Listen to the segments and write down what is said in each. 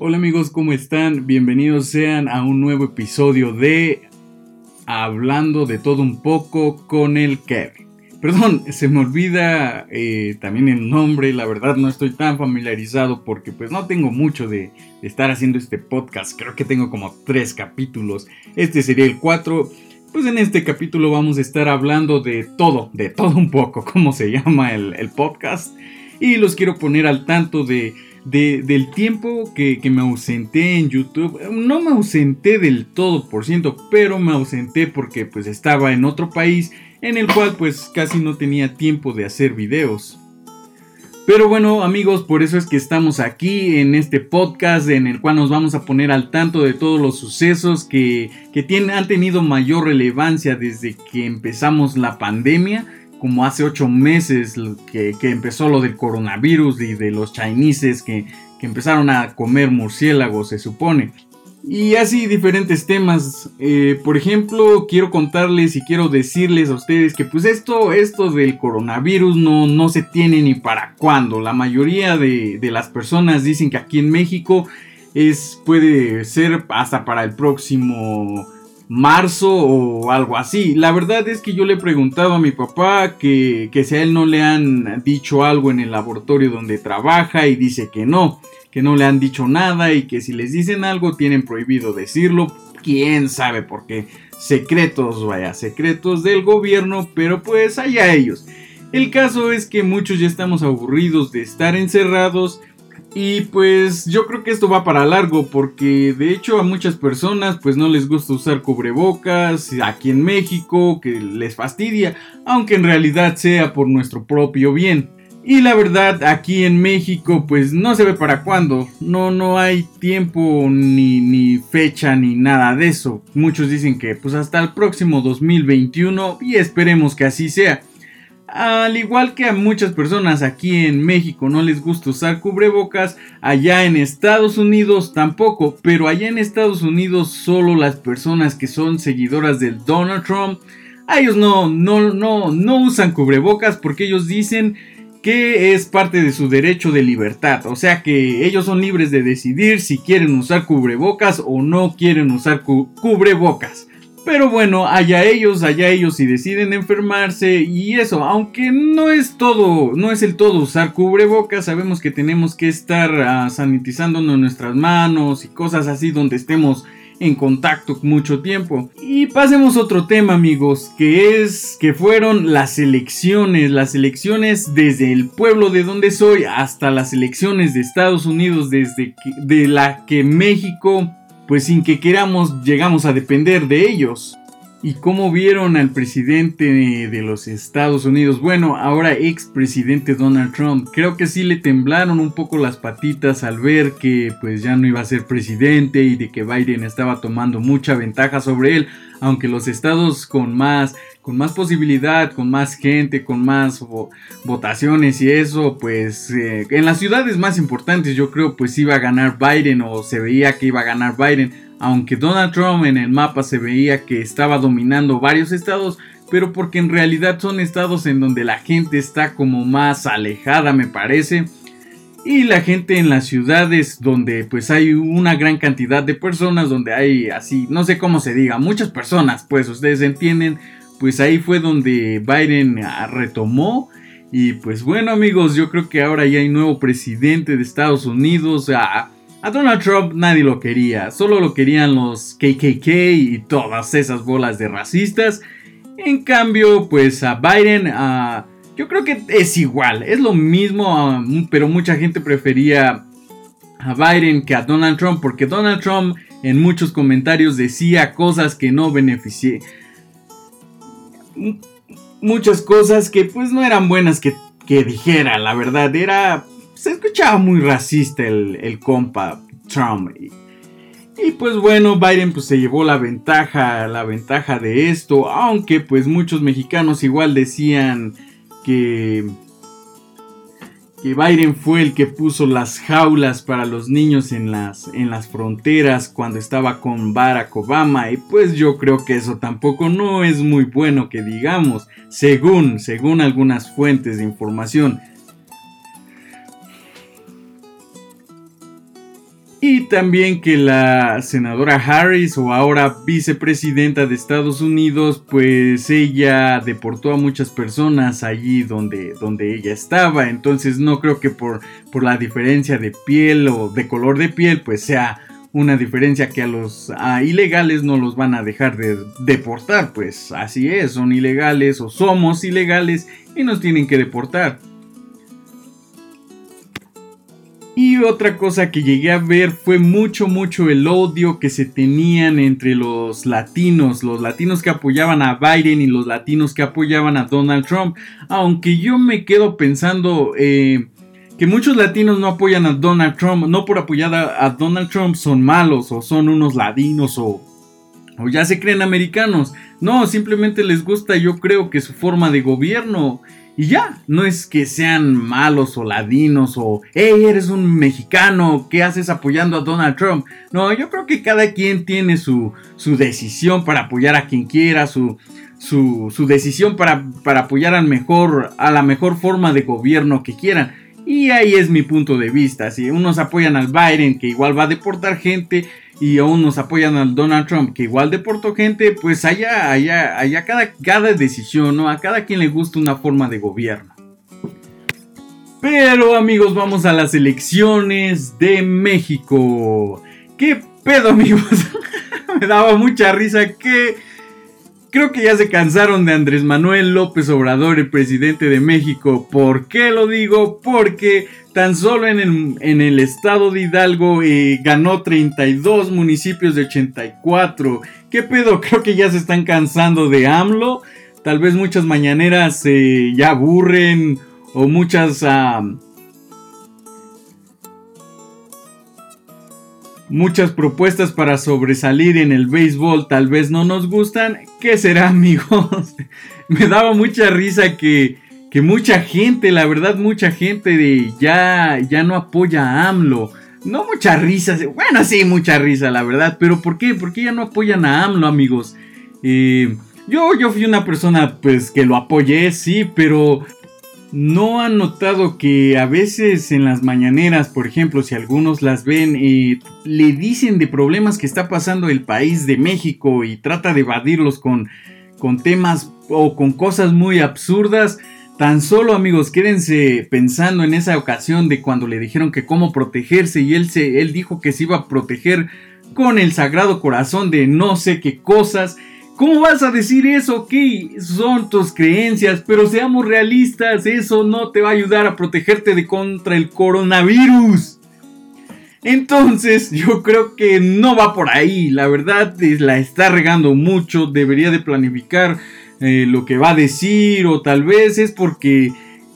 Hola amigos, ¿cómo están? Bienvenidos sean a un nuevo episodio de Hablando de todo un poco con el Kevin. Perdón, se me olvida eh, también el nombre, la verdad no estoy tan familiarizado porque pues no tengo mucho de, estar haciendo este podcast, creo que tengo como tres capítulos, este sería el cuatro, pues en este capítulo vamos a estar hablando de todo, de todo un poco, como se llama el podcast, y los quiero poner al tanto de del tiempo que, me ausenté en YouTube. No me ausenté del todo por ciento, pero me ausenté porque pues estaba en otro país en el cual pues casi no tenía tiempo de hacer videos. Pero bueno amigos, por eso es que estamos aquí en este podcast en el cual nos vamos a poner al tanto de todos los sucesos que, que tienen, han tenido mayor relevancia desde que empezamos la pandemia como hace ocho meses que, empezó lo del coronavirus y de los chineses que, empezaron a comer murciélagos, se supone. Y así diferentes temas. Eh, por ejemplo, quiero contarles y quiero decirles a ustedes que pues esto, esto del coronavirus no, no se tiene ni para cuándo. La mayoría de, de las personas dicen que aquí en México es, puede ser hasta para el próximo marzo o algo así. La verdad es que yo le he preguntado a mi papá que, que si a él no le han dicho algo en el laboratorio donde trabaja y dice que no, que no le han dicho nada y que si les dicen algo tienen prohibido decirlo. Quién sabe por qué. Secretos, vaya, secretos del gobierno, pero pues allá ellos. El caso es que muchos ya estamos aburridos de estar encerrados y pues yo creo que esto va para largo porque de hecho a muchas personas pues no les gusta usar cubrebocas aquí en México, que les fastidia, aunque en realidad sea por nuestro propio bien. Y la verdad, aquí en México, pues no se ve para cuándo. No, no hay tiempo ni, ni fecha ni nada de eso. Muchos dicen que pues hasta el próximo 2021 y esperemos que así sea. Al igual que a muchas personas aquí en México no les gusta usar cubrebocas, allá en Estados Unidos tampoco, pero allá en Estados Unidos solo las personas que son seguidoras del Donald Trump, a ellos no, no, no, no usan cubrebocas porque ellos dicen que es parte de su derecho de libertad, o sea que ellos son libres de decidir si quieren usar cubrebocas o no quieren usar cubrebocas. Pero bueno, allá ellos, allá ellos si deciden enfermarse y eso, aunque no es todo, no es el todo usar cubrebocas, sabemos que tenemos que estar uh, sanitizándonos nuestras manos y cosas así donde estemos en contacto mucho tiempo. Y pasemos a otro tema, amigos, que es que fueron las elecciones, las elecciones desde el pueblo de donde soy hasta las elecciones de Estados Unidos, desde de la que México pues sin que queramos llegamos a depender de ellos. ¿Y cómo vieron al presidente de los Estados Unidos? Bueno, ahora expresidente Donald Trump. Creo que sí le temblaron un poco las patitas al ver que pues ya no iba a ser presidente y de que Biden estaba tomando mucha ventaja sobre él, aunque los estados con más con más posibilidad, con más gente, con más votaciones y eso, pues eh, en las ciudades más importantes yo creo pues iba a ganar Biden o se veía que iba a ganar Biden, aunque Donald Trump en el mapa se veía que estaba dominando varios estados, pero porque en realidad son estados en donde la gente está como más alejada me parece. Y la gente en las ciudades donde pues hay una gran cantidad de personas, donde hay así, no sé cómo se diga, muchas personas, pues ustedes entienden, pues ahí fue donde Biden ah, retomó. Y pues bueno amigos, yo creo que ahora ya hay nuevo presidente de Estados Unidos. A, Donald Trump nadie lo quería, solo lo querían los KKK y todas esas bolas de racistas. En cambio, pues a Biden, yo creo que es igual, es lo mismo, pero mucha gente prefería a Biden que a Donald Trump, porque Donald Trump en muchos comentarios decía cosas que no beneficiaban muchas cosas que pues no eran buenas que, dijera, la verdad, era... Se escuchaba muy racista el, compa Trump. Y, y, pues bueno, Biden pues se llevó la ventaja, la ventaja de esto, aunque pues muchos mexicanos igual decían que que Biden fue el que puso las jaulas para los niños en las, en las fronteras cuando estaba con Barack Obama y pues yo creo que eso tampoco no es muy bueno que digamos, según, según algunas fuentes de información. Y también que la senadora Harris o ahora vicepresidenta de Estados Unidos, pues ella deportó a muchas personas allí donde, donde ella estaba. Entonces no creo que por, por la diferencia de piel o de color de piel, pues sea una diferencia que a los ilegales no los van a dejar de deportar. Pues así es, son ilegales o somos ilegales y nos tienen que deportar. Y otra cosa que llegué a ver fue mucho, mucho el odio que se tenían entre los latinos, los latinos que apoyaban a Biden y los latinos que apoyaban a Donald Trump. Aunque yo me quedo pensando eh, que muchos latinos no apoyan a Donald Trump, no por apoyar a, Donald Trump son malos o son unos ladinos o, o ya se creen americanos. No, simplemente les gusta yo creo que su forma de gobierno. Y ya, no es que sean malos o ladinos o, hey, eres un mexicano, ¿qué haces apoyando a Donald Trump? No, yo creo que cada quien tiene su, su decisión para apoyar a quien quiera, su, su, su decisión para, para apoyar al mejor, a la mejor forma de gobierno que quieran. Y ahí es mi punto de vista. Si unos apoyan al Biden, que igual va a deportar gente, y aún nos apoyan al Donald Trump, que igual deportó gente, pues allá, allá, allá cada, cada decisión, ¿no? A cada quien le gusta una forma de gobierno. Pero amigos, vamos a las elecciones de México. ¿Qué pedo amigos? Me daba mucha risa que Creo que ya se cansaron de Andrés Manuel López Obrador, el presidente de México. ¿Por qué lo digo? Porque tan solo en el, estado de Hidalgo eh, ganó 32 municipios de 84. ¿Qué pedo? Creo que ya se están cansando de AMLO. Tal vez muchas mañaneras se ya aburren o muchas... Ah, Muchas propuestas para sobresalir en el béisbol tal vez no nos gustan. ¿Qué será amigos? Me daba mucha risa que, que mucha gente, la verdad mucha gente de ya, ya no apoya a AMLO. No mucha risa, bueno sí mucha risa la verdad, pero ¿por qué? ¿Por qué ya no apoyan a AMLO amigos? Eh, yo, yo fui una persona pues que lo apoyé, sí, pero ¿No han notado que a veces en las mañaneras, por ejemplo, si algunos las ven, eh, le dicen de problemas que está pasando el país de México y trata de evadirlos con, con temas o con cosas muy absurdas? Tan solo amigos, quédense pensando en esa ocasión de cuando le dijeron que cómo protegerse y él, se, él dijo que se iba a proteger con el sagrado corazón de no sé qué cosas ¿Cómo vas a decir eso? ¿Qué son tus creencias? Pero seamos realistas, eso no te va a ayudar a protegerte contra el coronavirus. Entonces, yo creo que no va por ahí. La verdad la está regando mucho. Debería de planificar eh, lo que va a decir. O tal vez es porque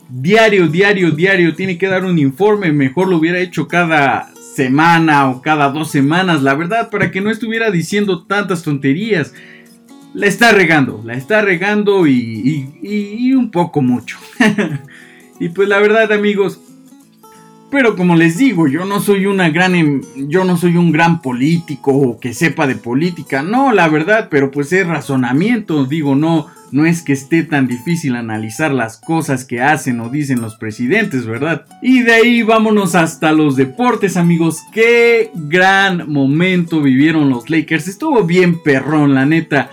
diario, diario, diario tiene que dar un informe. Mejor lo hubiera hecho cada semana o cada dos semanas. La verdad, para que no estuviera diciendo tantas tonterías la está regando, la está regando y, un poco mucho. y pues la verdad amigos, pero como les digo, yo no soy una gran em, yo no soy un gran político o que sepa de política, no, la verdad, pero pues es razonamiento, digo, no no es que esté tan difícil analizar las cosas que hacen o dicen los presidentes, ¿verdad? Y de ahí vámonos hasta los deportes, amigos. Qué gran momento vivieron los Lakers. Estuvo bien perrón, la neta.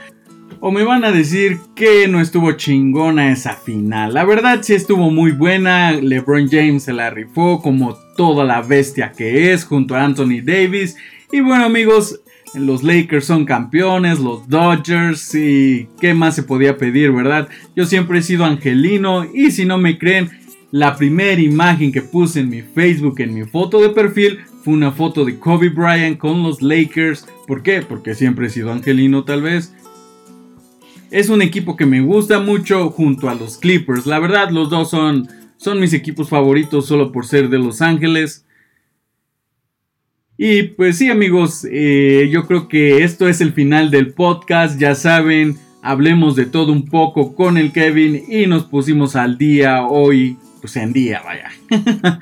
O me van a decir que no estuvo chingona esa final. La verdad sí estuvo muy buena. LeBron James se la rifó como toda la bestia que es junto a Anthony Davis. Y bueno amigos, los Lakers son campeones, los Dodgers y qué más se podía pedir, ¿verdad? Yo siempre he sido angelino y si no me creen, la primera imagen que puse en mi Facebook, en mi foto de perfil, fue una foto de Kobe Bryant con los Lakers. ¿Por qué? Porque siempre he sido angelino tal vez. Es un equipo que me gusta mucho junto a los Clippers. La verdad, los dos son, son mis equipos favoritos solo por ser de Los Ángeles. Y pues sí amigos, eh, yo creo que esto es el final del podcast. Ya saben, hablemos de todo un poco con el Kevin y nos pusimos al día hoy, pues en día, vaya.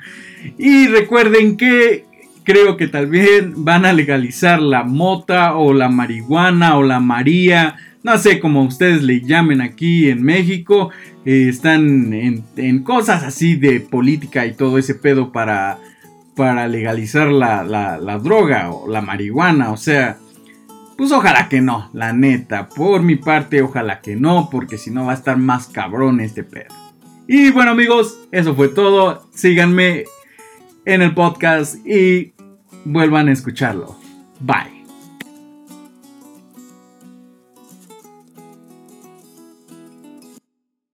y recuerden que creo que vez van a legalizar la mota o la marihuana o la maría no sé cómo ustedes le llamen aquí en México, eh, están en, cosas así de política y todo ese pedo para, para legalizar la, la droga o la marihuana. O sea, pues ojalá que no, la neta. Por mi parte, ojalá que no, porque si no va a estar más cabrón este pedo. Y bueno amigos, eso fue todo. Síganme en el podcast y vuelvan a escucharlo. Bye.